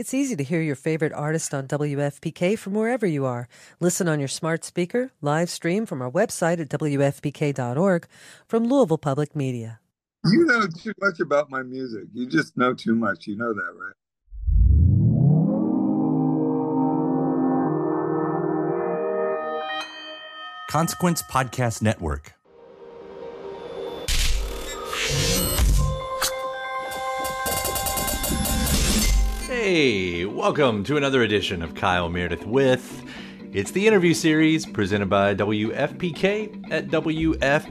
It's easy to hear your favorite artist on WFPK from wherever you are. Listen on your smart speaker, live stream from our website at WFPK.org from Louisville Public Media. You know too much about my music. You just know too much. You know that, right? Consequence Podcast Network. Hey, welcome to another edition of Kyle Meredith with. It's the interview series presented by WFPK at WFPK.org.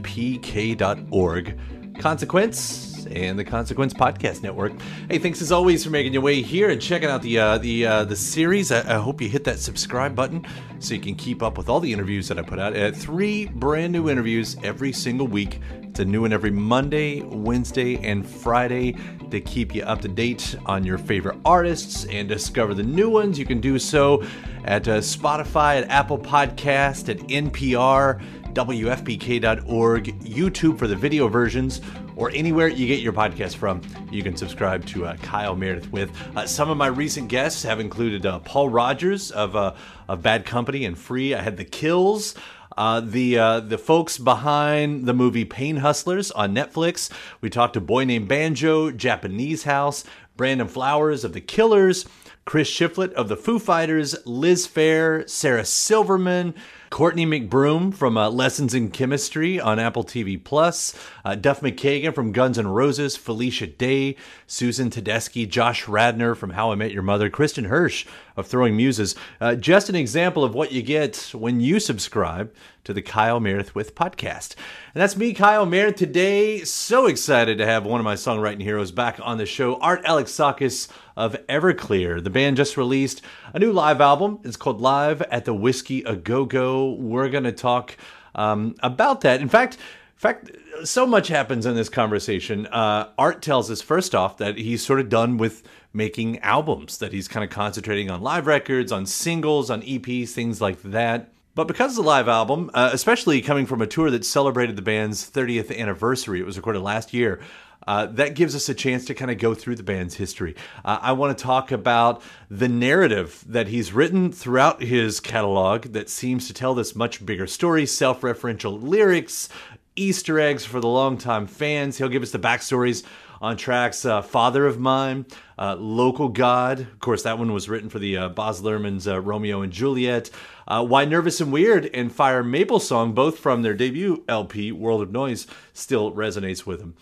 Consequence and the Consequence Podcast Network. Hey, thanks as always for making your way here and checking out the uh, the uh, the series. I, I hope you hit that subscribe button so you can keep up with all the interviews that I put out. Uh, three brand new interviews every single week. It's a new one every Monday, Wednesday, and Friday to keep you up to date on your favorite artists and discover the new ones. You can do so at uh, Spotify, at Apple Podcast, at NPR, WFPK.org, YouTube for the video versions, or anywhere you get your podcast from. You can subscribe to uh, Kyle Meredith with. Uh, some of my recent guests have included uh, Paul Rodgers of, uh, of Bad Company and Free. I had The Kills. Uh, the uh, the folks behind the movie Pain Hustlers on Netflix. We talked to Boy Named Banjo, Japanese House, Brandon Flowers of The Killers, Chris Shiflett of the Foo Fighters, Liz Phair, Sarah Silverman, Courtney McBroom from uh, Lessons in Chemistry on Apple TV Plus, uh, Duff McKagan from Guns N' Roses, Felicia Day, Susan Tedeschi, Josh Radnor from How I Met Your Mother, Kristin Hersh of Throwing Muses. Uh, just an example of what you get when you subscribe to the Kyle Meredith with podcast. And that's me, Kyle Meredith, today. So excited to have one of my songwriting heroes back on the show, Art Alexakis of Everclear. The band just released a new live album. It's called Live at the Whiskey A Go Go. We're going to talk um, about that. In fact, in fact, so much happens in this conversation. Uh, Art tells us first off that he's sort of done with making albums, that he's kind of concentrating on live records, on singles, on EPs, things like that. But because of the live album, uh, especially coming from a tour that celebrated the band's 30th anniversary, it was recorded last year. Uh, that gives us a chance to kind of go through the band's history. Uh, I want to talk about the narrative that he's written throughout his catalog that seems to tell this much bigger story, self referential lyrics, Easter eggs for the longtime fans. He'll give us the backstories on tracks uh, Father of Mine, uh, Local God. Of course, that one was written for the uh, Baz Luhrmann's uh, Romeo and Juliet. Uh, Why Nervous and Weird and Fire Maple Song, both from their debut LP, World of Noise, still resonates with him.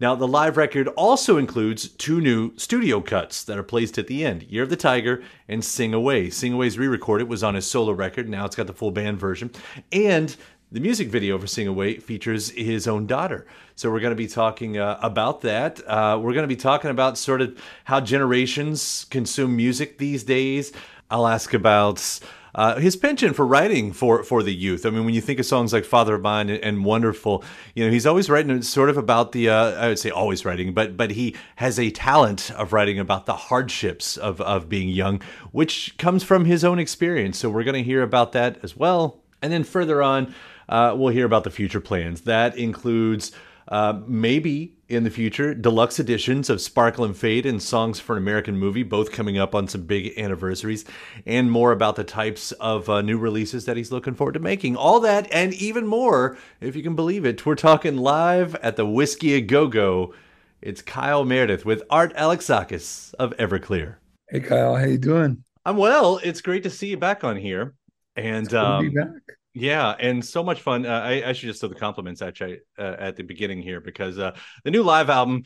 Now, the live record also includes two new studio cuts that are placed at the end Year of the Tiger and Sing Away. Sing Away's re recorded was on his solo record, now it's got the full band version. And the music video for Sing Away features his own daughter. So we're going to be talking uh, about that. Uh, we're going to be talking about sort of how generations consume music these days. I'll ask about uh, his penchant for writing for for the youth. I mean, when you think of songs like "Father of Mine" and, and "Wonderful," you know, he's always writing sort of about the. Uh, I would say always writing, but but he has a talent of writing about the hardships of of being young, which comes from his own experience. So we're going to hear about that as well, and then further on, uh, we'll hear about the future plans. That includes. Uh, maybe in the future, deluxe editions of Sparkle and Fade and Songs for an American Movie, both coming up on some big anniversaries, and more about the types of uh, new releases that he's looking forward to making. All that and even more, if you can believe it. We're talking live at the Whiskey A Go Go. It's Kyle Meredith with Art Alexakis of Everclear. Hey, Kyle, how you doing? I'm well. It's great to see you back on here. And um, be back. Yeah, and so much fun. Uh, I, I should just throw the compliments actually uh, at the beginning here because uh, the new live album,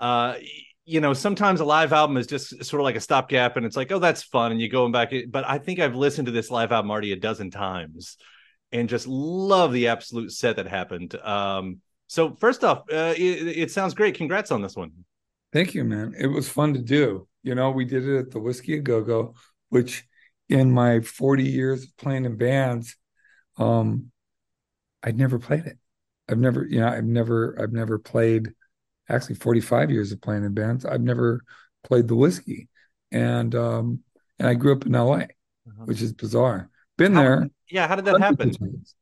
uh, you know, sometimes a live album is just sort of like a stopgap, and it's like, oh, that's fun, and you go back. But I think I've listened to this live album already a dozen times, and just love the absolute set that happened. Um, so first off, uh, it, it sounds great. Congrats on this one. Thank you, man. It was fun to do. You know, we did it at the Whiskey A Go Go which in my 40 years of playing in bands, um, I'd never played it. I've never, you know, I've never, I've never played. Actually, 45 years of playing in bands, I've never played the whiskey, and um, and I grew up in LA, Uh-huh. which is bizarre. Been How- there. Yeah, how did that happen? hundreds of times.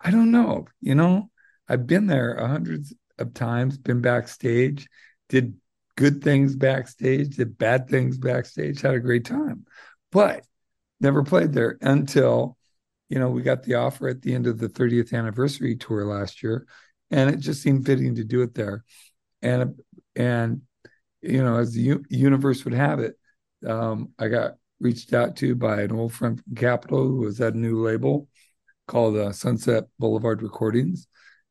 I don't know. You know, I've been there hundreds of times, been backstage, did good things backstage, did bad things backstage, had a great time, but never played there until, you know, we got the offer at the end of the 30th anniversary tour last year, and it just seemed fitting to do it there. And, and, you know, as the u- universe would have it, um, I got reached out to by an old friend from Capitol who was at a new label called uh, Sunset Boulevard Recordings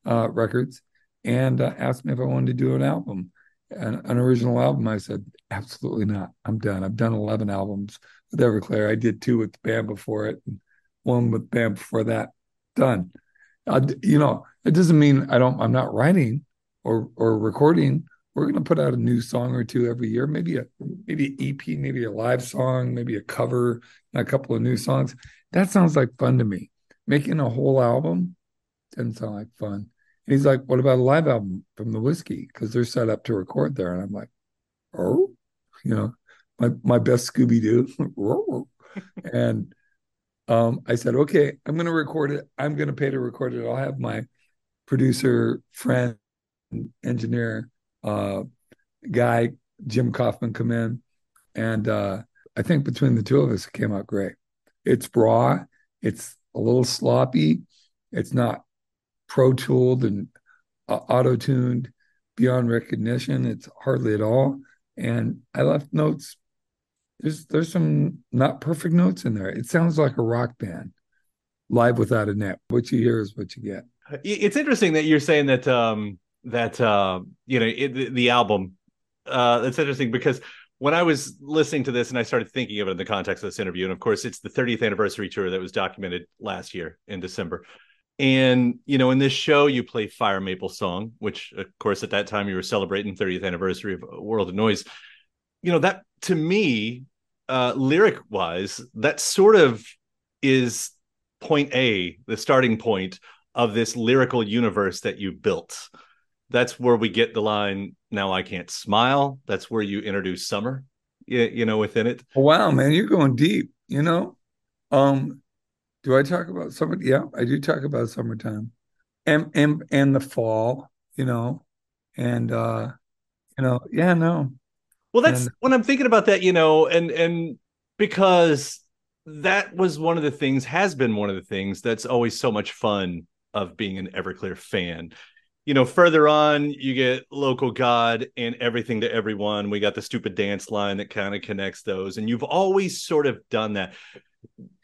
uh, Records, and uh, asked me if I wanted to do an album, an, an original album. I said, absolutely not. I'm done. I've done 11 albums with Everclear. I did two with the band before it, and one with band before that. Done. Uh, you know, it doesn't mean I don't. I'm not writing or or recording. We're going to put out a new song or two every year, maybe a maybe an EP, maybe a live song, maybe a cover, a couple of new songs. That sounds like fun to me. Making a whole album doesn't sound like fun. And he's like, "What about a live album from the whiskey? Because they're set up to record there." And I'm like, "Oh, you know, my my best Scooby Doo." and um, I said, "Okay, I'm going to record it. I'm going to pay to record it. I'll have my producer friend, engineer, uh, guy Jim Kaufman come in, and uh, I think between the two of us, it came out great. It's raw. It's a little sloppy. It's not pro tooled and uh, auto tuned beyond recognition. It's hardly at all. And I left notes. There's there's some not perfect notes in there. It sounds like a rock band live without a net. What you hear is what you get. It's interesting that you're saying that um that uh you know it, the, album uh it's interesting because when I was listening to this and I started thinking of it in the context of this interview and of course it's the 30th anniversary tour that was documented last year in December and you know in this show you play Fire Maple Song which of course at that time you were celebrating 30th anniversary of World of Noise you know that to me uh lyric wise that sort of is point A the starting point of this lyrical universe that you built. That's where we get the line, now I can't smile. That's where you introduce summer, you, you know, within it. Wow, man, you're going deep, you know? Um, do I talk about summer? Yeah, I do talk about summertime and and and the fall, you know, and uh, you know, yeah, no. Well, that's And- when I'm thinking about that, you know, and and because that was one of the things, has been one of the things that's always so much fun of being an Everclear fan. You know, further on, you get local God and everything to everyone. We got the stupid dance line that kind of connects those, and you've always sort of done that.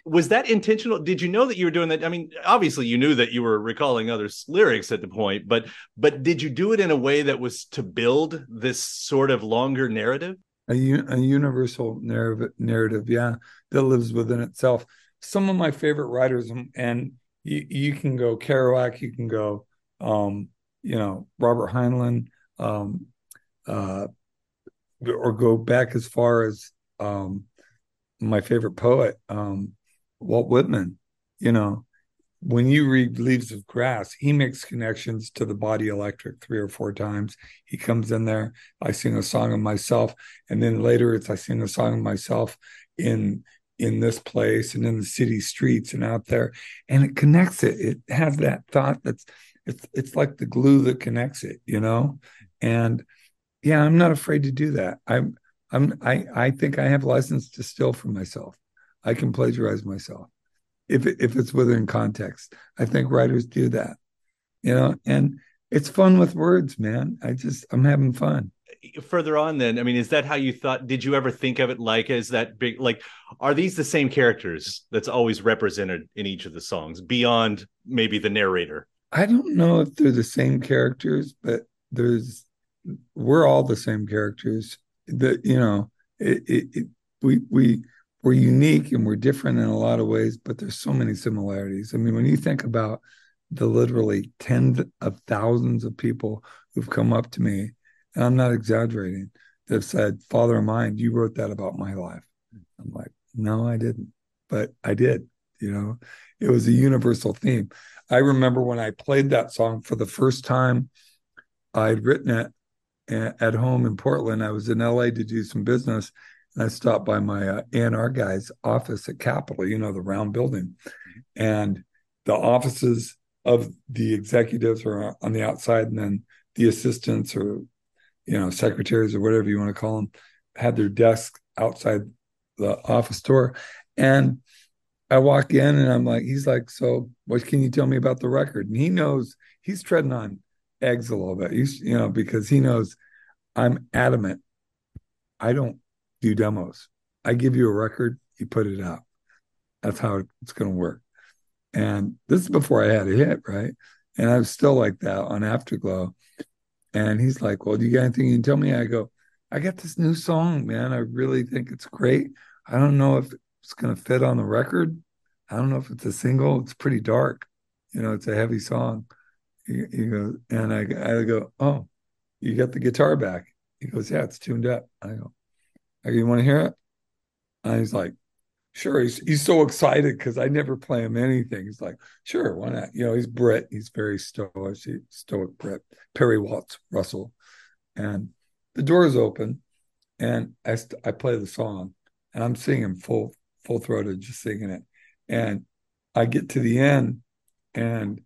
Was that intentional? Did you know that you were doing that? I mean, obviously, you knew that you were recalling other lyrics at the point, but but did you do it in a way that was to build this sort of longer narrative? A a universal narrative, narrative, yeah, that lives within itself. Some of my favorite writers, and, and you, you can go Kerouac, you can go, um, you know, Robert Heinlein, um, uh, or go back as far as um, my favorite poet, um, Walt Whitman. You know, when you read Leaves of Grass, he makes connections to the body electric three or four times. He comes in there. I sing a song of myself, and then later it's I sing a song of myself in in this place and in the city streets and out there, and it connects it. It has that thought that's it's it's like the glue that connects it, you know. And yeah, I'm not afraid to do that. I'm I'm I I think I have license to steal from myself. I can plagiarize myself if it, if it's within context. I think writers do that, you know, and it's fun with words, man. I just I'm having fun. further on then i mean is that how you thought did you ever think of it like as that big like are these the same characters that's always represented in each of the songs beyond maybe the narrator I don't know if they're the same characters, but there's we're all the same characters. That you know, it, it, it we we we're unique and we're different in a lot of ways, but there's so many similarities. I mean, when you think about the literally tens of thousands of people who've come up to me, and I'm not exaggerating, that have said, "Father of mine, you wrote that about my life." I'm like, No, I didn't, but I did. You know, it was a universal theme. I remember when I played that song for the first time, I'd written it eh, at home in Portland. I was in LA to do some business. And I stopped by my uh, A&R guy's office at Capitol, you know, the round building. And the offices of the executives are on the outside, and then the assistants or, you know, secretaries or whatever you want to call them had their desks outside the office door. And I walk in and I'm like, he's like, so what can you tell me about the record? And he knows he's treading on eggs a little bit. He's, you know, because he knows I'm adamant. I don't do demos. I give you a record, you put it out. That's how it's going to work. And this is before I had a hit, right? And I was still like that on Afterglow. And he's like, Well, do you got anything you can tell me? I go, I got this new song, man. I really think it's great. I don't know if it's going to fit on the record. I don't know if it's a single. It's pretty dark. You know, it's a heavy song. He, he goes, and I, I go, oh, you got the guitar back. He goes, yeah, it's tuned up. I go, You want to hear it? And he's like, sure. He's, he's so excited because I never play him anything. He's like, sure, why not? You know, he's Brit. He's very stoic, stoic Brit. Perry Watts Russell. And the doors open and I, st- I play the song and I'm singing full full throated, just singing it. And I get to the end and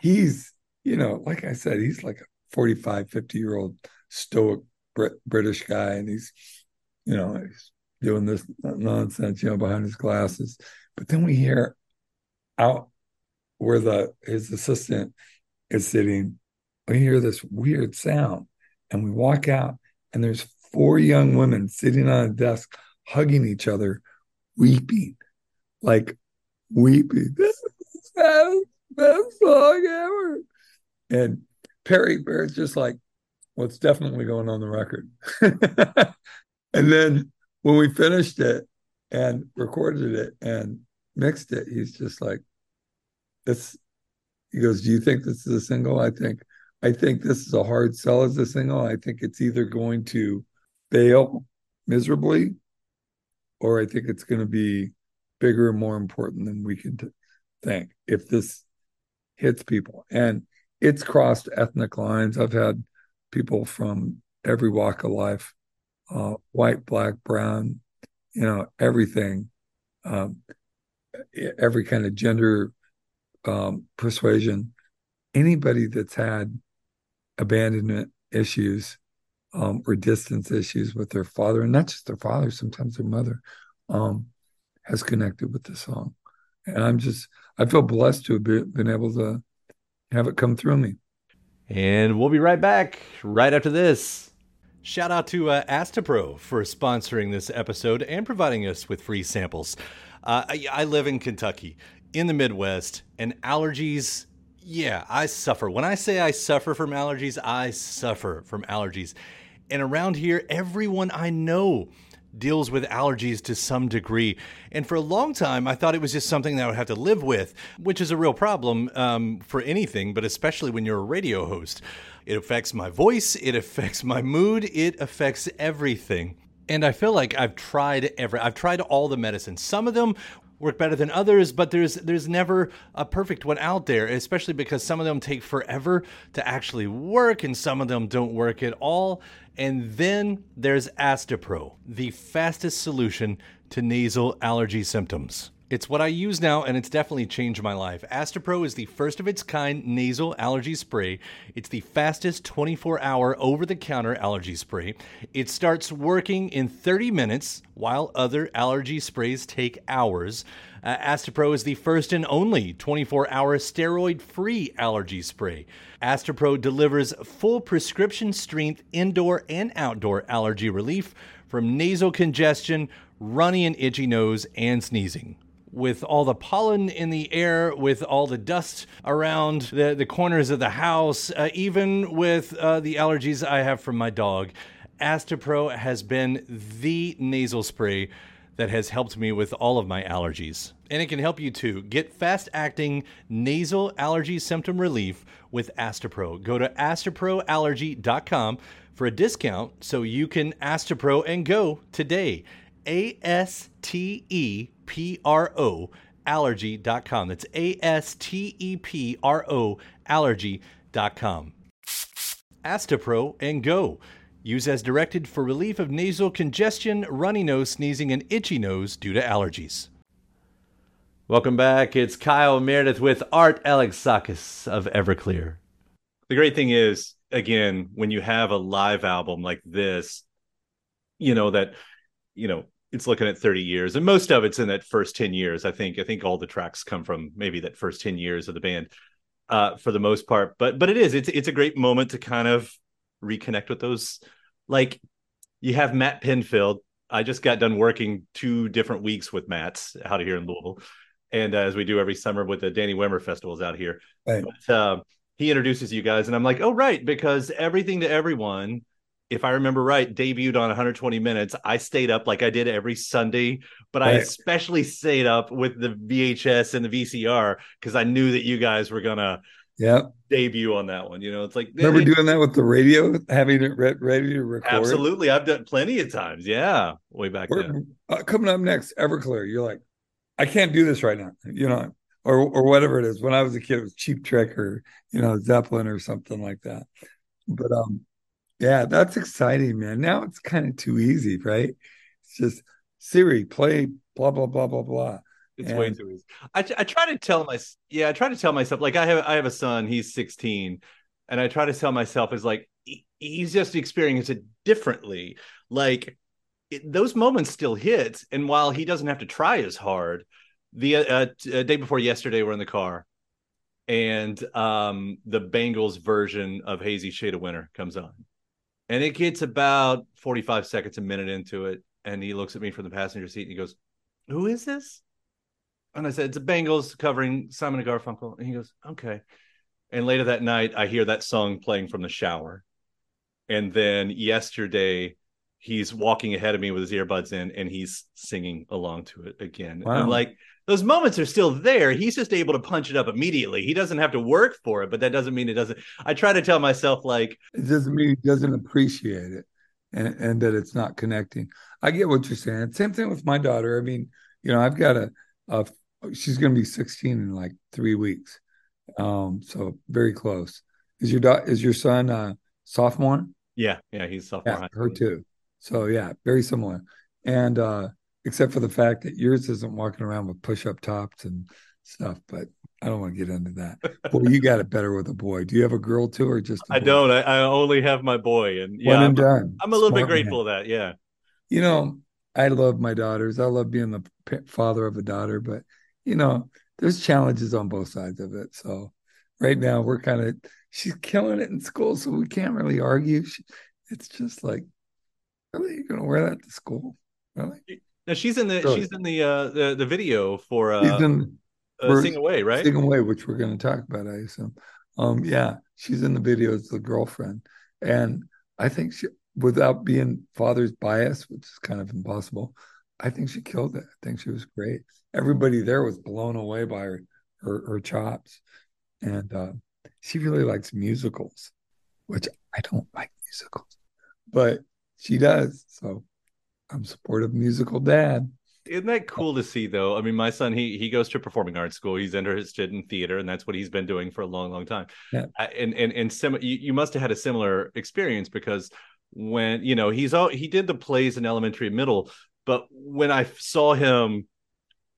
he's, you know, like I said, he's like a 45, 50 year old stoic Brit- British guy. And he's, you know, he's doing this nonsense, you know, behind his glasses. But then we hear out where the his assistant is sitting, we hear this weird sound. And we walk out and there's four young women sitting on a desk hugging each other, weeping, like weeping. This is the best, song ever. And Perry Bear's just like, well, definitely going on the record. and then when we finished it and recorded it and mixed it, he's just like, this. He goes, "Do you think this is a single?" I think, I think this is a hard sell as a single. I think it's either going to fail miserably, or I think it's going to be bigger and more important than we can t- think if this hits people. And it's crossed ethnic lines. I've had people from every walk of life uh, white, black, brown, you know, everything, um, every kind of gender um, persuasion. Anybody that's had abandonment issues um, or distance issues with their father, and not just their father, sometimes their mother, um, has connected with the song. And I'm just, I feel blessed to have been able to have it come through me. And we'll be right back right after this. Shout out to uh, Astepro for sponsoring this episode and providing us with free samples. Uh, I, I live in Kentucky, in the Midwest, and allergies yeah, I suffer. When I say I suffer from allergies, I suffer from allergies. And around here, everyone I know deals with allergies to some degree. And for a long time, I thought it was just something that I would have to live with, which is a real problem um, for anything, but especially when you're a radio host. It affects my voice, it affects my mood, it affects everything. And I feel like I've tried every I've tried all the medicines. Some of them work better than others, but there's there's never a perfect one out there, especially because some of them take forever to actually work and some of them don't work at all. And then there's Astepro, the fastest solution to nasal allergy symptoms. It's what I use now, and it's definitely changed my life. Astepro is the first of its kind nasal allergy spray. It's the fastest 24 hour over the counter allergy spray. It starts working in 30 minutes, while other allergy sprays take hours. Uh, Astepro is the first and only 24 hour steroid free allergy spray. Astepro delivers full prescription strength indoor and outdoor allergy relief from nasal congestion, runny and itchy nose, and sneezing with all the pollen in the air, with all the dust around the, the corners of the house, uh, even with uh, the allergies I have from my dog. Astepro has been the nasal spray that has helped me with all of my allergies. And it can help you too. Get fast acting nasal allergy symptom relief with Astepro. Go to asteproallergy.com for a discount so you can Astepro and go today. A S T E P R O allergy.com. That's A S T E P R O allergy.com. Astepro and Go. Use as directed for relief of nasal congestion, runny nose, sneezing, and itchy nose due to allergies. Welcome back. It's Kyle Meredith with Art Alexakis of Everclear. The great thing is, again, when you have a live album like this, you know that, you know, it's looking at 30 years and most of it's in that first 10 years i think i think all the tracks come from maybe that first 10 years of the band uh, for the most part but but it is it's it's a great moment to kind of reconnect with those. Like you have matt pinfield i just got done working two different weeks with matt's out here in louisville. And uh, as we do every summer with the danny wimmer festivals out here. Right. but uh, he introduces you guys and i'm like oh right because everything to everyone if I remember right, debuted on 120 minutes. I stayed up like I did every Sunday, but I especially stayed up with the VHS and the VCR because I knew that you guys were gonna Yeah. debut on that one. You know, it's like Remember doing that with the radio, having it re- ready to record? absolutely. I've done plenty of times. Yeah, way back We're, then. uh, coming up next, Everclear. You're like, I can't do this right now, you know, or or whatever it is. When I was a kid, it was Cheap Trick or you know Zeppelin or something like that. But um, yeah, that's exciting, man. Now it's kind of too easy, right? It's just Siri, play blah blah blah blah blah. It's way too easy. I, I try to tell my yeah, I try to tell myself like I have I have a son, he's 16, and I try to tell myself is like he- he's just experiencing it differently. Like it, those moments still hit, and while he doesn't have to try as hard, the uh, t- uh, day before yesterday we're in the car, and um the Bangles version of Hazy Shade of Winter comes on, and it gets about 45 seconds a minute into it, and he looks at me from the passenger seat and he goes, "Who is this?" And I said, it's a Bangles covering Simon and Garfunkel. And he goes, okay. And later that night, I hear that song playing from the shower. And then yesterday, he's walking ahead of me with his earbuds in and he's singing along to it again. And I'm like, those moments are still there. He's just able to punch it up immediately. He doesn't have to work for it, but that doesn't mean it doesn't. I try to tell myself, like, It doesn't mean he doesn't appreciate it and, and that it's not connecting. I get what you're saying. Same thing with my daughter. I mean, you know, I've got a, a she's going to be 16 in like three weeks. Um, so very close. Is your da- is your son uh sophomore? yeah, yeah, he's sophomore. Yeah, her too. So yeah, very similar. And uh except for the fact that yours isn't walking around with push-up tops and stuff, but I don't want to get into that. Boy, you got it better with a boy. Do you have a girl too, or just I don't. I, I only have my boy. And yeah, I'm, done. I'm a little bit Smart man. grateful of that. Yeah. you know, I love my daughters. I love being the father of a daughter, but you know, there's challenges on both sides of it. So right now we're kind of she's killing it in school, so we can't really argue. She, it's just like, really, you're gonna wear that to school? Really? Now she's in the Really? she's in the uh the, the video for uh, she's in uh Sing Away, right? Sing Away, which we're going to talk about, I assume. Um, yeah, she's in the video as the girlfriend, and I think she, without being father's bias, which is kind of impossible, I think she killed it. I think she was great. Everybody there was blown away by her her, her chops, and uh, she really likes musicals, which I don't like musicals, but she does. So I'm supportive musical dad. Isn't that cool to see though? I mean, my son he he goes to performing arts school. He's interested in theater, and that's what he's been doing for a long, long time. Yeah. I- And and and sim- you, you must have had a similar experience because when you know he's all he did the plays in elementary and middle, but when I saw him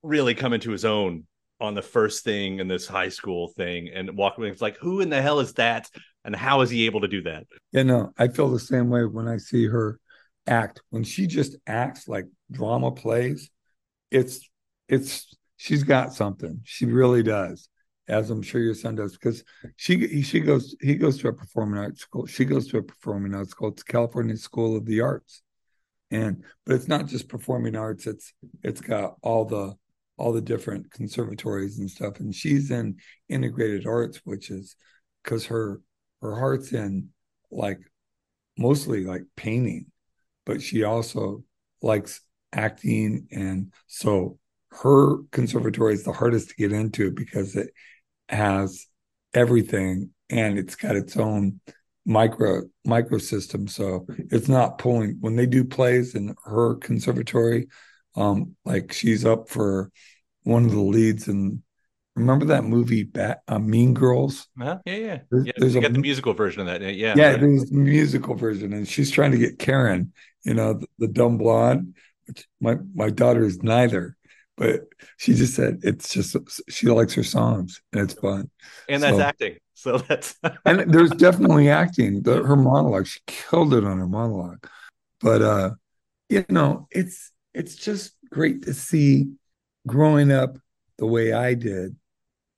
really come into his own on the first thing in this high school thing and walking, away, it's like who in the hell is that, and how is he able to do that? Yeah, no, I feel the same way when I see her act. When she just acts like drama plays, it's it's she's got something. She really does, as I'm sure your son does, because she she goes he goes to a performing arts school. She goes to a performing arts school. It's California School of the Arts, and but it's not just performing arts. It's it's got all the all the different conservatories and stuff. And she's in integrated arts, which is because her her heart's in like mostly like painting, but she also likes acting. And so her conservatory is the hardest to get into because it has everything and it's got its own micro microsystem. So it's not pulling when they do plays in her conservatory, Um, like she's up for one of the leads in remember that movie Bat, uh, Mean Girls? Huh? Yeah, yeah. There's- yeah there's you a- got the musical version of that. Yeah. Yeah, right. there's a musical version, and she's trying to get Karen, you know, the, the dumb blonde. Which my my daughter is neither, but she just said it's just she likes her songs and it's fun. and that's so- acting. So that's and there's definitely acting. The, her monologue, she killed it on her monologue. But uh, you know, it's it's just great to see growing up the way I did,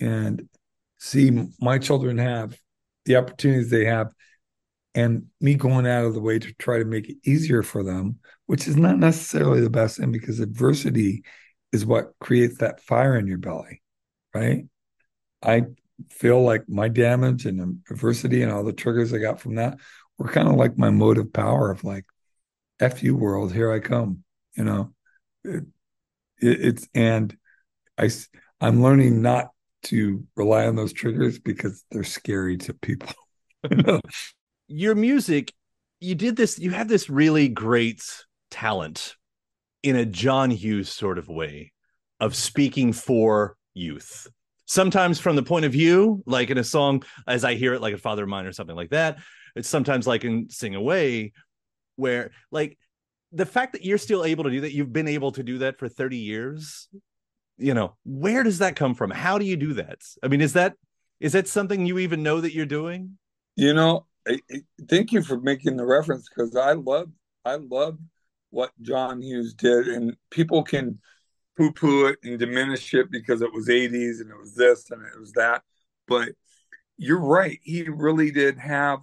and see my children have the opportunities they have, and me going out of the way to try to make it easier for them, which is not necessarily the best thing because adversity is what creates that fire in your belly, right? I feel like my damage and adversity and all the triggers I got from that were kind of like my motive power of like, F you world, here I come. You know, it, it, it's, and I, I'm learning not to rely on those triggers because they're scary to people. your music. You did this. You have this really great talent in a John Hughes sort of way of speaking for youth. Sometimes from the point of view, like in a song, as I hear it, like a father of mine or something like that. It's sometimes like in Sing Away, where like the fact that you're still able to do that, you've been able to do that for 30 years. You know, where does that come from? How do you do that? I mean, is that is that something you even know that you're doing? You know, I, I- thank you for making the reference because I love I love what John Hughes did, and people can poo-poo it and diminish it because it was 80s and it was this and it was that. But you're right, he really did have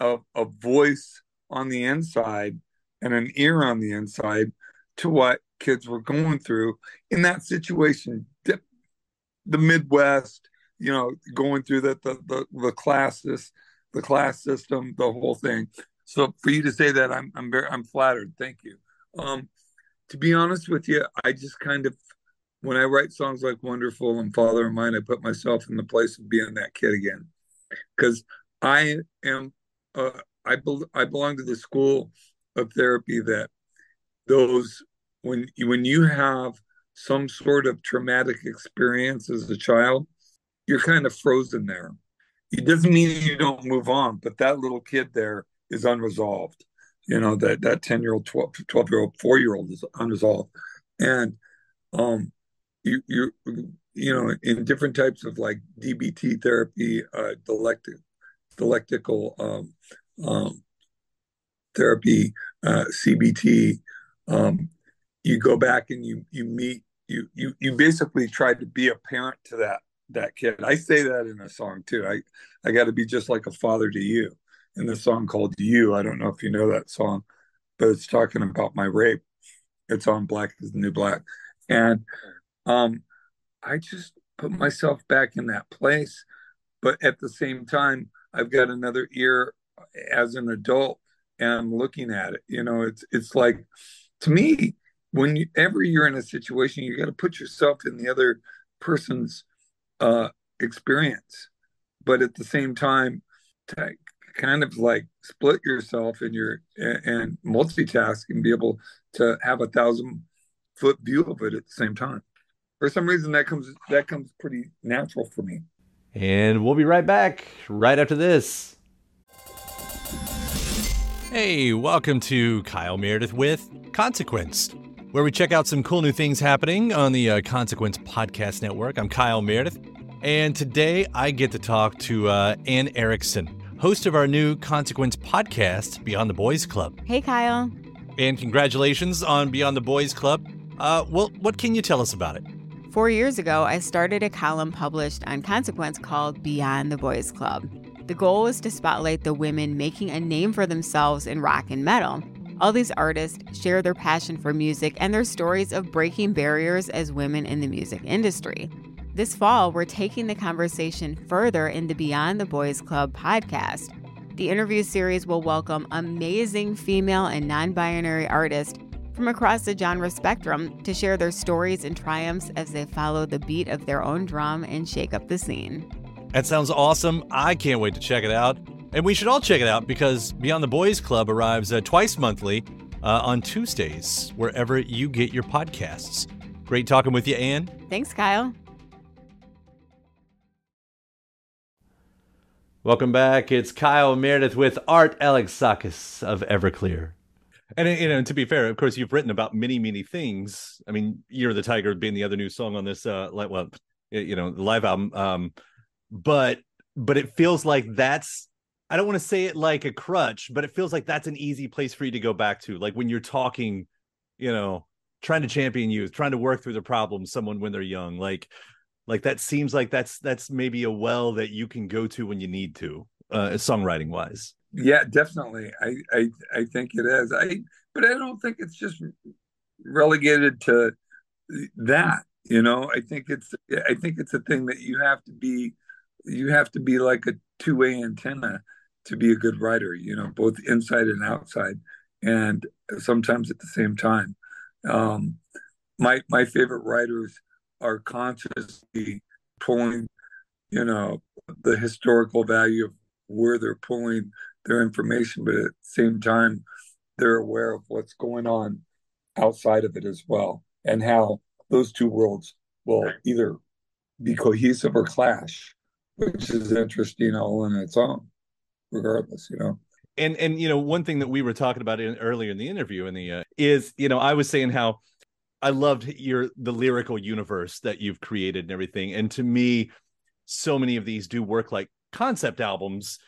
a, a voice on the inside and an ear on the inside to what kids were going through in that situation. The, Midwest, you know, going through the the the, the classes the class system, the whole thing. So for you to say that, I'm I'm very I'm flattered. Thank you. Um, to be honest with you, I just kind of when I write songs like "Wonderful" and "Father of Mine," I put myself in the place of being that kid again, because I am uh, I bel I belong to the school of therapy that those when when you have some sort of traumatic experience as a child, you're kind of frozen there it doesn't mean you don't move on, but that little kid there is unresolved. You know, that that 10 year old, 12, 12 year old, four year old is unresolved. And um you you you know, in different types of like DBT therapy, uh dialectic dialectical um um therapy, uh CBT, um, you go back and you you meet you you you basically try to be a parent to that that kid. I say that in a song too. I I got to be just like a father to you. In the song called "You," I don't know if you know that song, but it's talking about my rape. It's on "Black Is the New Black," and um, I just put myself back in that place. But at the same time, I've got another ear as an adult, and I'm looking at it. You know, it's it's like to me, whenever you're in a situation, you got to put yourself in the other person's uh, experience, but at the same time, kind of like split yourself in your and, and multitask and be able to have a thousand foot view of it at the same time. For some reason, that comes that comes pretty natural for me. And we'll be right back right after this. Hey, welcome to Kyle Meredith with Consequence, where we check out some cool new things happening on the uh, Consequence Podcast Network. I'm Kyle Meredith, and today I get to talk to uh, Anne Erickson, host of our new Consequence podcast, Beyond the Boys Club. Hey, Kyle. And congratulations on Beyond the Boys Club. Uh, well, what can you tell us about it? Four years ago, I started a column published on Consequence called Beyond the Boys Club. The goal was to spotlight the women making a name for themselves in rock and metal. All these artists share their passion for music and their stories of breaking barriers as women in the music industry. This fall, we're taking the conversation further in the Beyond the Boys Club podcast. The interview series will welcome amazing female and non binary artists from across the genre spectrum to share their stories and triumphs as they follow the beat of their own drum and shake up the scene. That sounds awesome. I can't wait to check it out. And we should all check it out because Beyond the Boys Club arrives uh, twice monthly uh, on Tuesdays, wherever you get your podcasts. Great talking with you, Anne. Thanks, Kyle. Welcome back. It's Kyle Meredith with Art Alexakis of Everclear. And you know, to be fair, of course, you've written about many, many things. I mean, "You're the Tiger" being the other new song on this, uh, like, well, you know, live album. Um, but but it feels like that's I don't want to say it like a crutch, but it feels like that's an easy place for you to go back to. Like when you're talking, you know, trying to champion youth, trying to work through the problems, someone when they're young, like like that seems like that's that's maybe a well that you can go to when you need to, uh, songwriting wise. Yeah, definitely. I, I I think it is. I but I don't think it's just relegated to that. You know, I think it's I think it's a thing that you have to be you have to be like a two way antenna to be a good writer, you know, both inside and outside, and sometimes at the same time. Um, my my favorite writers are consciously pulling, you know, the historical value of where they're pulling their information, but at the same time, they're aware of what's going on outside of it as well, and how those two worlds will either be cohesive or clash, which is interesting all in its own regardless, you know. And and you know, one thing that we were talking about in, earlier in the interview in the uh, is, you know, I was saying how I loved your the lyrical universe that you've created and everything. And to me, so many of these do work like concept albums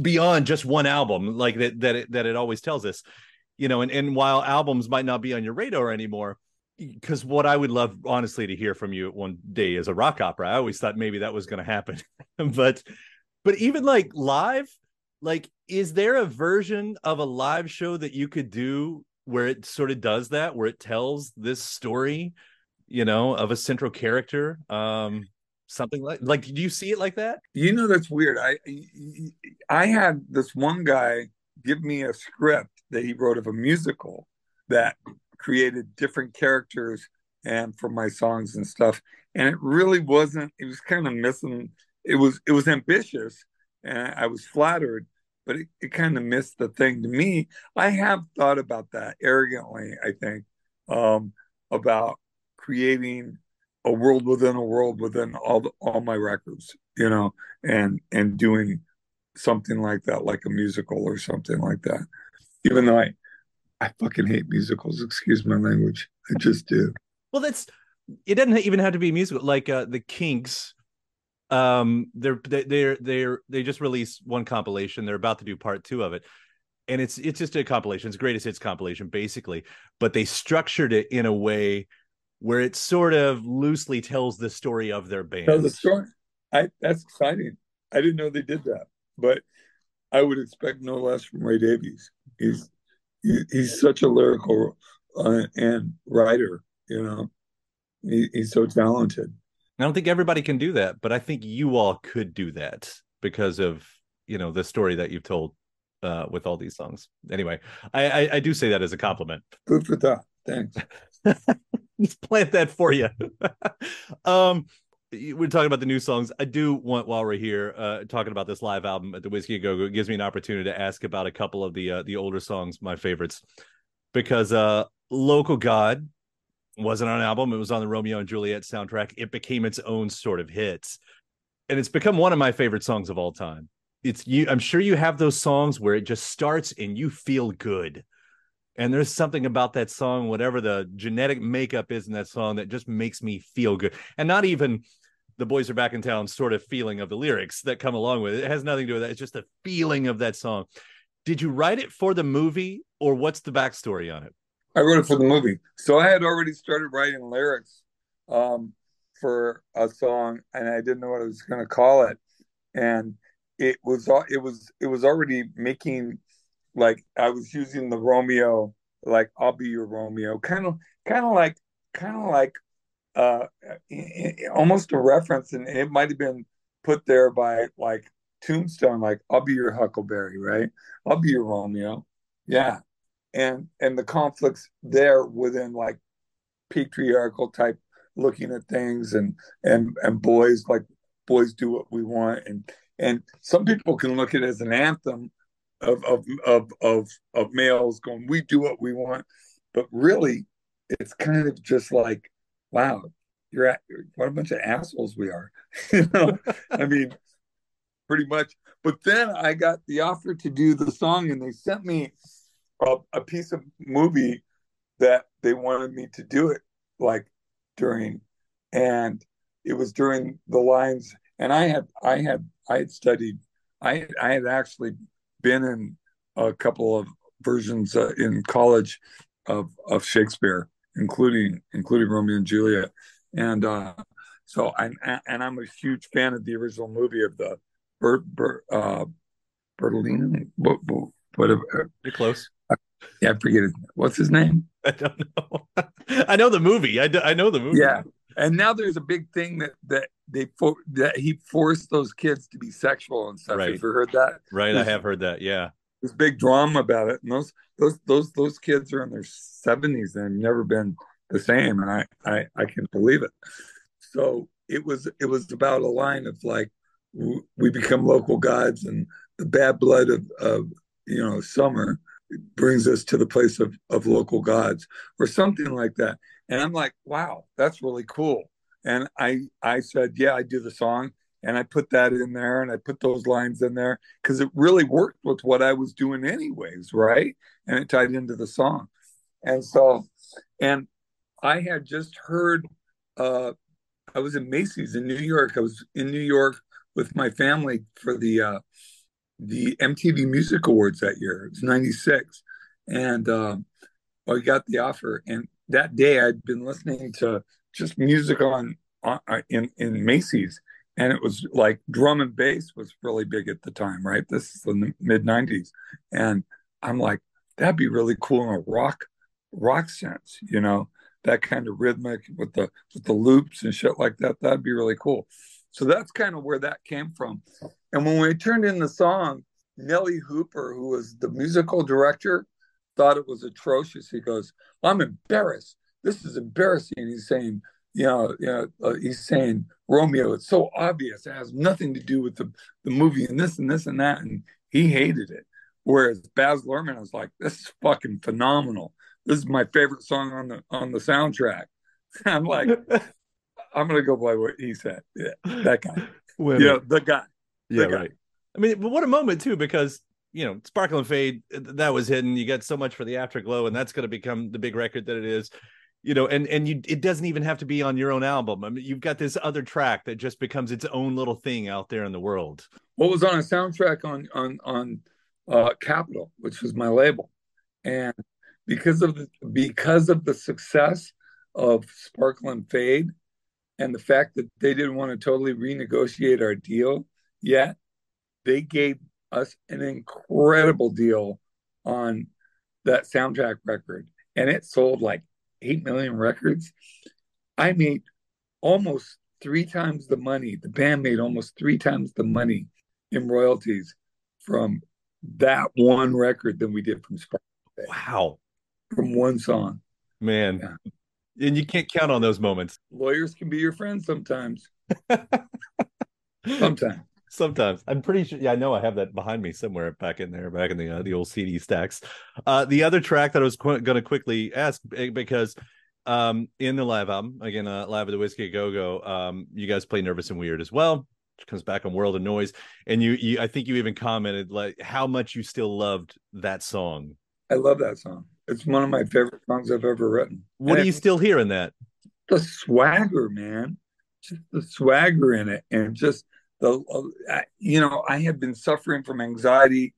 beyond just one album, like that that it, that it always tells us. You know, and, and while albums might not be on your radar anymore, because what I would love honestly to hear from you one day is a rock opera. I always thought maybe that was going to happen, but but even like live, like is there a version of a live show that you could do where it sort of does that where it tells this story you know of a central character um something like like do you see it like that? You know that's weird. I i had this one guy give me a script that he wrote of a musical that created different characters and for my songs and stuff and it really wasn't it was kind of missing it was it was ambitious and i was flattered but it, it kind of missed the thing to me. I have thought about that arrogantly, I think, um, about creating a world within a world within all the, all my records, you know, and and doing something like that, like a musical or something like that. Even though I I fucking hate musicals, excuse my language. I just do. Well, that's it doesn't even have to be musical. Like uh, the Kinks um they're they're they're they just released one compilation. They're about to do part two of it. And it's it's just a compilation. It's greatest hits compilation basically. But they structured it in a way where it sort of loosely tells the story of their band the story. I that's exciting. I didn't know they did that. But i would expect no less from ray davies. He's he, he's such a lyrical uh, and writer you know. He, he's so talented I don't think everybody can do that, but I think you all could do that because of you know the story that you've told uh, with all these songs. Anyway, I, I, I do say that as a compliment. Good for that. Thanks. Let's plant that for you. um, we're talking about the new songs. I do want, while we're here, uh, talking about this live album at the Whiskey Go Go, it gives me an opportunity to ask about a couple of the uh, the older songs, my favorites, because uh, "Local God" wasn't on an album. It was on the Romeo and Juliet soundtrack. It became its own sort of hit. And it's become one of my favorite songs of all time. It's you I'm sure you have those songs where it just starts and you feel good. And there's something about that song, whatever the genetic makeup is in that song, that just makes me feel good. And not even the boys are back in town sort of feeling of the lyrics that come along with it. It has nothing to do with that. It's just the feeling of that song. Did you write it for the movie or what's the backstory on it? I wrote it for the movie. So I had already started writing lyrics um, for a song, and I didn't know what I was going to call it. And it was it was it was already making like I was using the Romeo, like I'll be your Romeo, kind of kind of like kind of like uh almost a reference, and it might have been put there by like Tombstone, like I'll be your Huckleberry, right? I'll be your Romeo. Yeah, and and the conflicts there within like patriarchal type looking at things and and and boys like boys do what we want and and some people can look at it as an anthem of of of of, of males going, we do what we want, but really, it's kind of just like, wow, you're at what a bunch of assholes we are, you know. I mean, pretty much. But then I got the offer to do the song, and they sent me a, a piece of movie that they wanted me to do it like during, and it was during the lines. And I had I had I had studied I I had actually been in a couple of versions uh, in college of of Shakespeare, including including Romeo and Juliet, and uh, so I and I'm a huge fan of the original movie of the Bert, Bert uh, Bertolino, whatever. You're close. Yeah, I forget it. What's his name? I don't know. I know the movie. I, I know the movie. Yeah, and now there's a big thing that that they for, that he forced those kids to be sexual and stuff. Right. Have you heard that? Right, There's- I have heard that. Yeah. There's big drama about it, and those those those those kids are in their seventies and have never been the same, and I I I can't believe it. So it was it was about a line of like we become local gods, and the bad blood of of you know summer brings us to the place of of local gods, or something like that. And I'm like, wow, that's really cool. And I I said, yeah, I do the song. And I put that in there and I put those lines in there because it really worked with what I was doing, anyways, right? And it tied into the song. And so, and I had just heard, uh, I was in Macy's in New York. I was in New York with my family for the, uh, the MTV Music Awards that year. It was 96. And um, I got the offer. And that day I'd been listening to just music on, on in, in Macy's and it was like drum and bass was really big at the time, right? This is the mid '90s, and I'm like, that'd be really cool in a rock rock sense, you know, that kind of rhythmic with the with the loops and shit like that. That'd be really cool. So that's kind of where that came from. And when we turned in the song, Nellee Hooper, who was the musical director, thought it was atrocious. He goes, "I'm embarrassed. This is embarrassing." He's saying, you know, you know uh, he's saying Romeo. It's so obvious. It has nothing to do with the the movie and this and this and that. And he hated it. Whereas Baz Luhrmann was like, "This is fucking phenomenal. This is my favorite song on the on the soundtrack." I'm like, I'm gonna go by what he said. Yeah, that guy. Women. Yeah, the guy. Yeah, guy. right. I mean, but what a moment too, because you know, Sparkle and Fade that was hidden. You got so much for the Afterglow, and that's going to become the big record that it is. You know, and and you it doesn't even have to be on your own album. I mean, you've got this other track that just becomes its own little thing out there in the world. What was on a soundtrack on on on uh, Capitol, which was my label, and because of the because of the success of Sparkle and Fade, and the fact that they didn't want to totally renegotiate our deal yet, they gave us an incredible deal on that soundtrack record, and it sold like eight million records. I made almost three times the money. The band made almost three times the money in royalties from that one record than we did from Sparkle Wow, from one song. man. Yeah. And you can't count on those moments. Lawyers can be your friends sometimes. Sometimes. Sometimes I'm pretty sure. Yeah, I know I have that behind me somewhere back in there, back in the uh, the old CD stacks. Uh, the other track that I was qu- going to quickly ask eh, because um, in the live album again, uh, live at the Whiskey Go Go, um, you guys play "Nervous and Weird" as well, which comes back on "World of Noise," and you, you I think you even commented like how much you still loved that song. I love that song. It's one of my favorite songs I've ever written. What do you still hear in that? the swagger, man? Just the swagger in it, and just the uh, you know, I had been suffering from anxiety,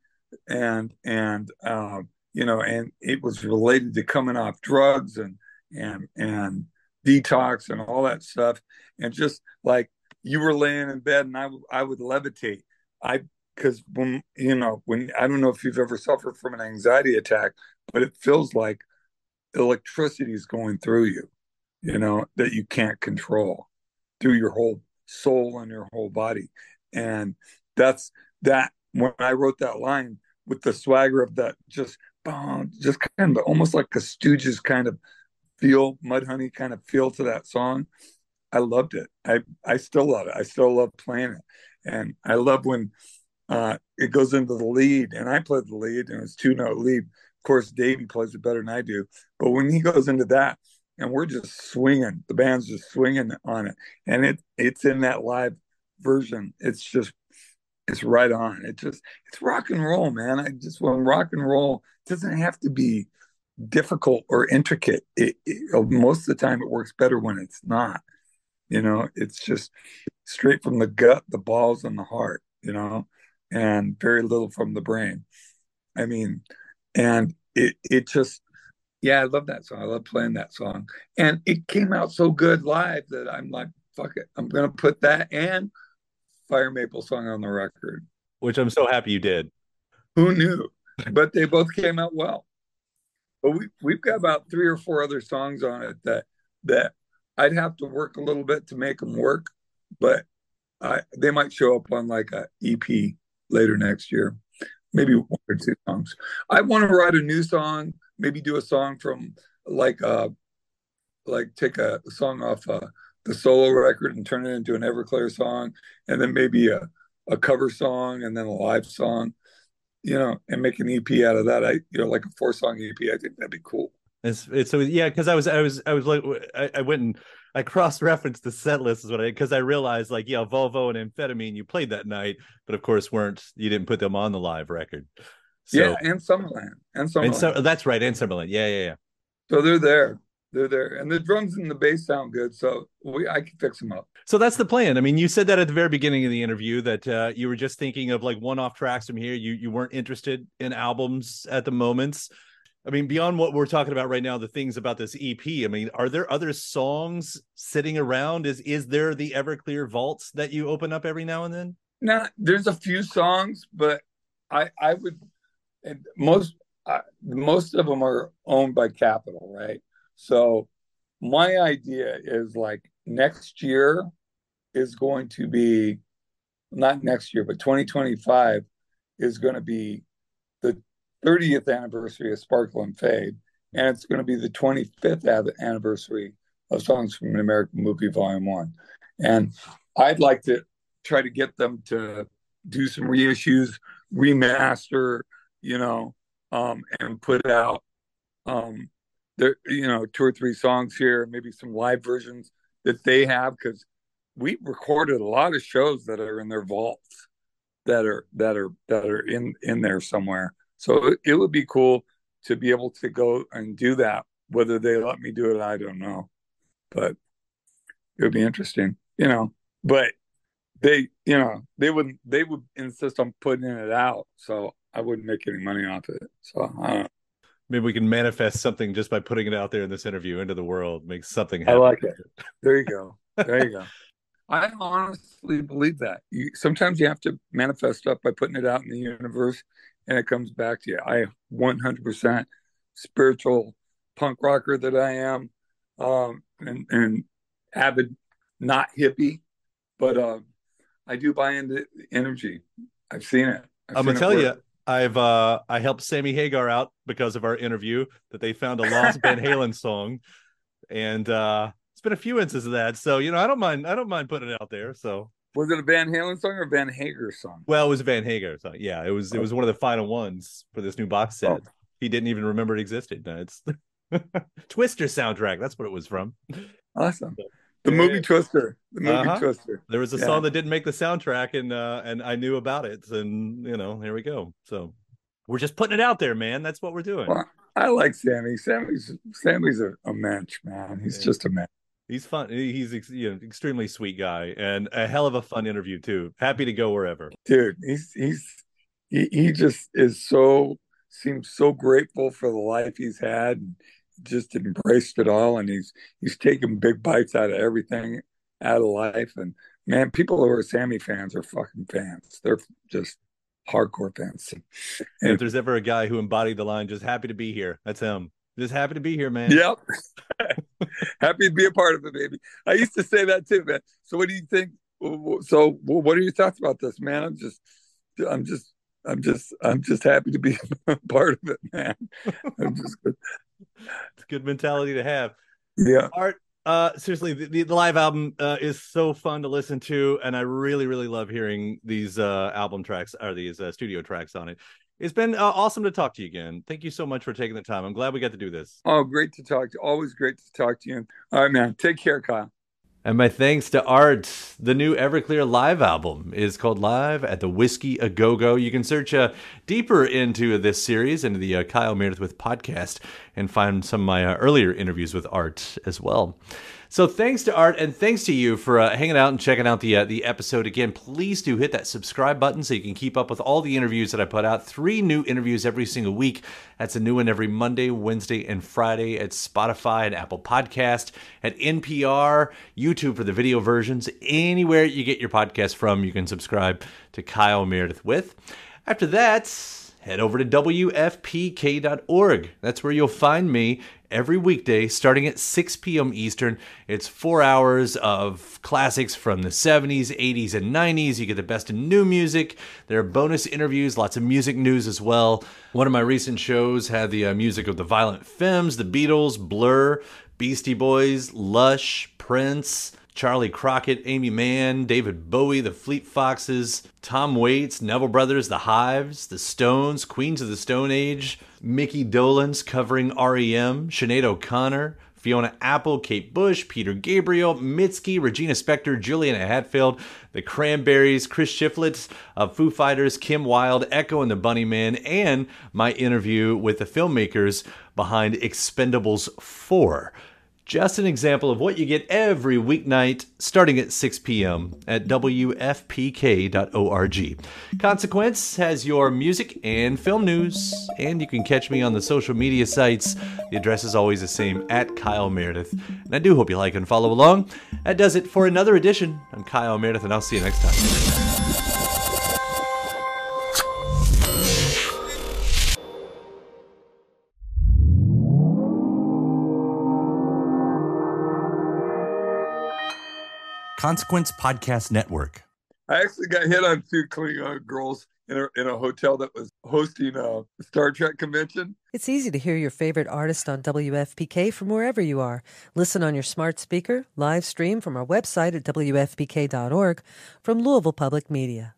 and and um, you know, and it was related to coming off drugs and and and detox and all that stuff, and just like you were laying in bed and I w- I would levitate. I because when you know when I don't know if you've ever suffered from an anxiety attack, but it feels like electricity is going through you, you know, that you can't control through your whole soul and your whole body. And that's that when I wrote that line with the swagger of that just boom, just kind of almost like a Stooges kind of feel, Mudhoney kind of feel to that song. I loved it. I I still love it. I still love playing it. And I love when uh, it goes into the lead, and I played the lead, and it's two note lead. Of course, Davey plays it better than I do, but when he goes into that, and we're just swinging, the band's just swinging on it, and it it's in that live version. It's just it's right on. It just it's rock and roll, man. I just when rock and roll doesn't have to be difficult or intricate. It, it, most of the time, it works better when it's not. You know, it's just straight from the gut, the balls, and the heart. You know, and very little from the brain. I mean, and it it just yeah, I love that song. I love playing that song, and it came out so good live that I'm like, fuck it, I'm gonna put that and Fire Maple song on the record. Which I'm so happy you did. Who knew? But they both came out well. But we we've got about three or four other songs on it that that I'd have to work a little bit to make them work, but I, they might show up on like a EP later next year, maybe one or two songs. I want to write a new song, maybe do a song from like uh like take a song off uh the solo record and turn it into an Everclear song, and then maybe a, a cover song and then a live song, you know, and make an EP out of that. I you know like a four song EP. I think that'd be cool. It's, it's so yeah, because I was I was I was like I, I went and I cross referenced the set list is what I because I realized like yeah Volvo and Amphetamine you played that night, but of course weren't you didn't put them on the live record. So, yeah, and Summerland and Summerland. And so, that's right, and Summerland. Yeah, yeah, yeah. So they're there they're there, and the drums and the bass sound good, so we I can fix them up. So that's the plan. I mean, you said that at the very beginning of the interview that uh, you were just thinking of like one-off tracks from here. You you weren't interested in albums at the moments. I mean, beyond what we're talking about right now, the things about this EP. I mean, are there other songs sitting around? Is is there the Everclear vaults that you open up every now and then? No, there's a few songs, but I I would most most of them are owned by Capitol, right? So my idea is like next year is going to be not next year, but 2025 is going to be the 30th anniversary of Sparkle and Fade, and it's going to be the 25th anniversary of Songs from an American Movie Volume One. And I'd like to try to get them to do some reissues, remaster, you know, um, and put out um, there you know two or three songs here maybe some live versions that they have because we recorded a lot of shows that are in their vaults that are that are that are in in there somewhere so it, would be cool to be able to go and do that. Whether they let me do it i don't know. But it would be interesting you know. But they you know they would they would insist on putting it out so i wouldn't make any money off it. So i don't maybe we can manifest something just by putting it out there in this interview into the world make something happen. i like it. There you go. There you go. I honestly believe that. You, sometimes you have to manifest stuff by putting it out in the universe and it comes back to you. I 100% spiritual punk rocker that i am um, and, and avid not hippie but uh, i do buy into energy. I've seen it. I am gonna tell you I've uh I helped Sammy Hagar out because of our interview that they found a lost Van Halen song, and uh it's been a few instances of that. So you know I don't mind I don't mind putting it out there. So was it a Van Halen song or Van Hagar song? Well, it was a Van Hagar song. Yeah, it was it was one of the final ones for this new box set. Oh. He didn't even remember it existed. It's Twister soundtrack. That's what it was from. Awesome. The movie Twister. The movie uh-huh. Twister. There was a yeah. song that didn't make the soundtrack, and uh, and I knew about it, and you know, here we go. So we're just putting it out there, man. That's what we're doing. Well, I like Sammy. Sammy's Sammy's a, a mensch, man. He's yeah. just a mensch. He's fun. He's you know extremely sweet guy, and a hell of a fun interview too. Happy to go wherever, dude. He's he's he, he just is so seems so grateful for the life he's had. And just embraced it all and he's he's taking big bites out of everything out of life and man people who are sammy fans are fucking fans they're just hardcore fans and if there's ever a guy who embodied the line just happy to be here that's him just happy to be here man yep happy to be a part of it baby i used to say that too man so what do you think so what are your thoughts about this man i'm just i'm just I'm just I'm just happy to be a part of it, man. I'm just good. It's a good mentality to have. Yeah. Art, uh, seriously, the, the live album uh, is so fun to listen to, and I really, really love hearing these uh, album tracks or these uh, studio tracks on it. It's been uh, awesome to talk to you again. Thank you so much for taking the time. I'm glad we got to do this. Oh, great to talk to. Always great to talk to you. All right, man. Take care, Kyle. And my thanks to Art. The new Everclear live album is called Live at the Whiskey A Go Go. You can search uh, deeper into this series, into the uh, Kyle Meredith with podcast, and find some of my uh, earlier interviews with Art as well. So thanks to Art and thanks to you for uh, hanging out and checking out the uh, the episode again. Please do hit that subscribe button so you can keep up with all the interviews that I put out. Three new interviews every single week. That's a new one every Monday, Wednesday, and Friday at Spotify and Apple Podcast, at NPR, YouTube for the video versions. Anywhere you get your podcast from, you can subscribe to Kyle Meredith with. After that, head over to WFPK.org. That's where you'll find me every weekday starting at 6 p.m. Eastern. It's four hours of classics from the 70s, 80s, and 90s. You get the best in new music. There are bonus interviews, lots of music news as well. One of my recent shows had the uh, music of the Violent Femmes, the Beatles, Blur, Beastie Boys, Lush, Prince. Charley Crockett, Aimee Mann, David Bowie, the Fleet Foxes, Tom Waits, Neville Brothers, The Hives, The Stones, Queens of the Stone Age, Mickey Dolenz covering REM, Sinead O'Connor, Fiona Apple, Kate Bush, Peter Gabriel, Mitski, Regina Spektor, Juliana Hatfield, The Cranberries, Chris Shiflett of Foo Fighters, Kim Wilde, Echo and the Bunnymen, and my interview with the filmmakers behind Expendables 4. Just an example of what you get every weeknight starting at 6 p.m. at WFPK.org. Consequence has your music and film news, and you can catch me on the social media sites. The address is always the same at Kyle Meredith. And I do hope you like and follow along. That does it for another edition. I'm Kyle Meredith, and I'll see you next time. Consequence Podcast Network. I actually got hit on two Klingon uh, girls in a, in a hotel that was hosting a Star Trek convention. It's easy to hear your favorite artist on WFPK from wherever you are. Listen on your smart speaker, live stream from our website at WFPK.org from Louisville Public Media.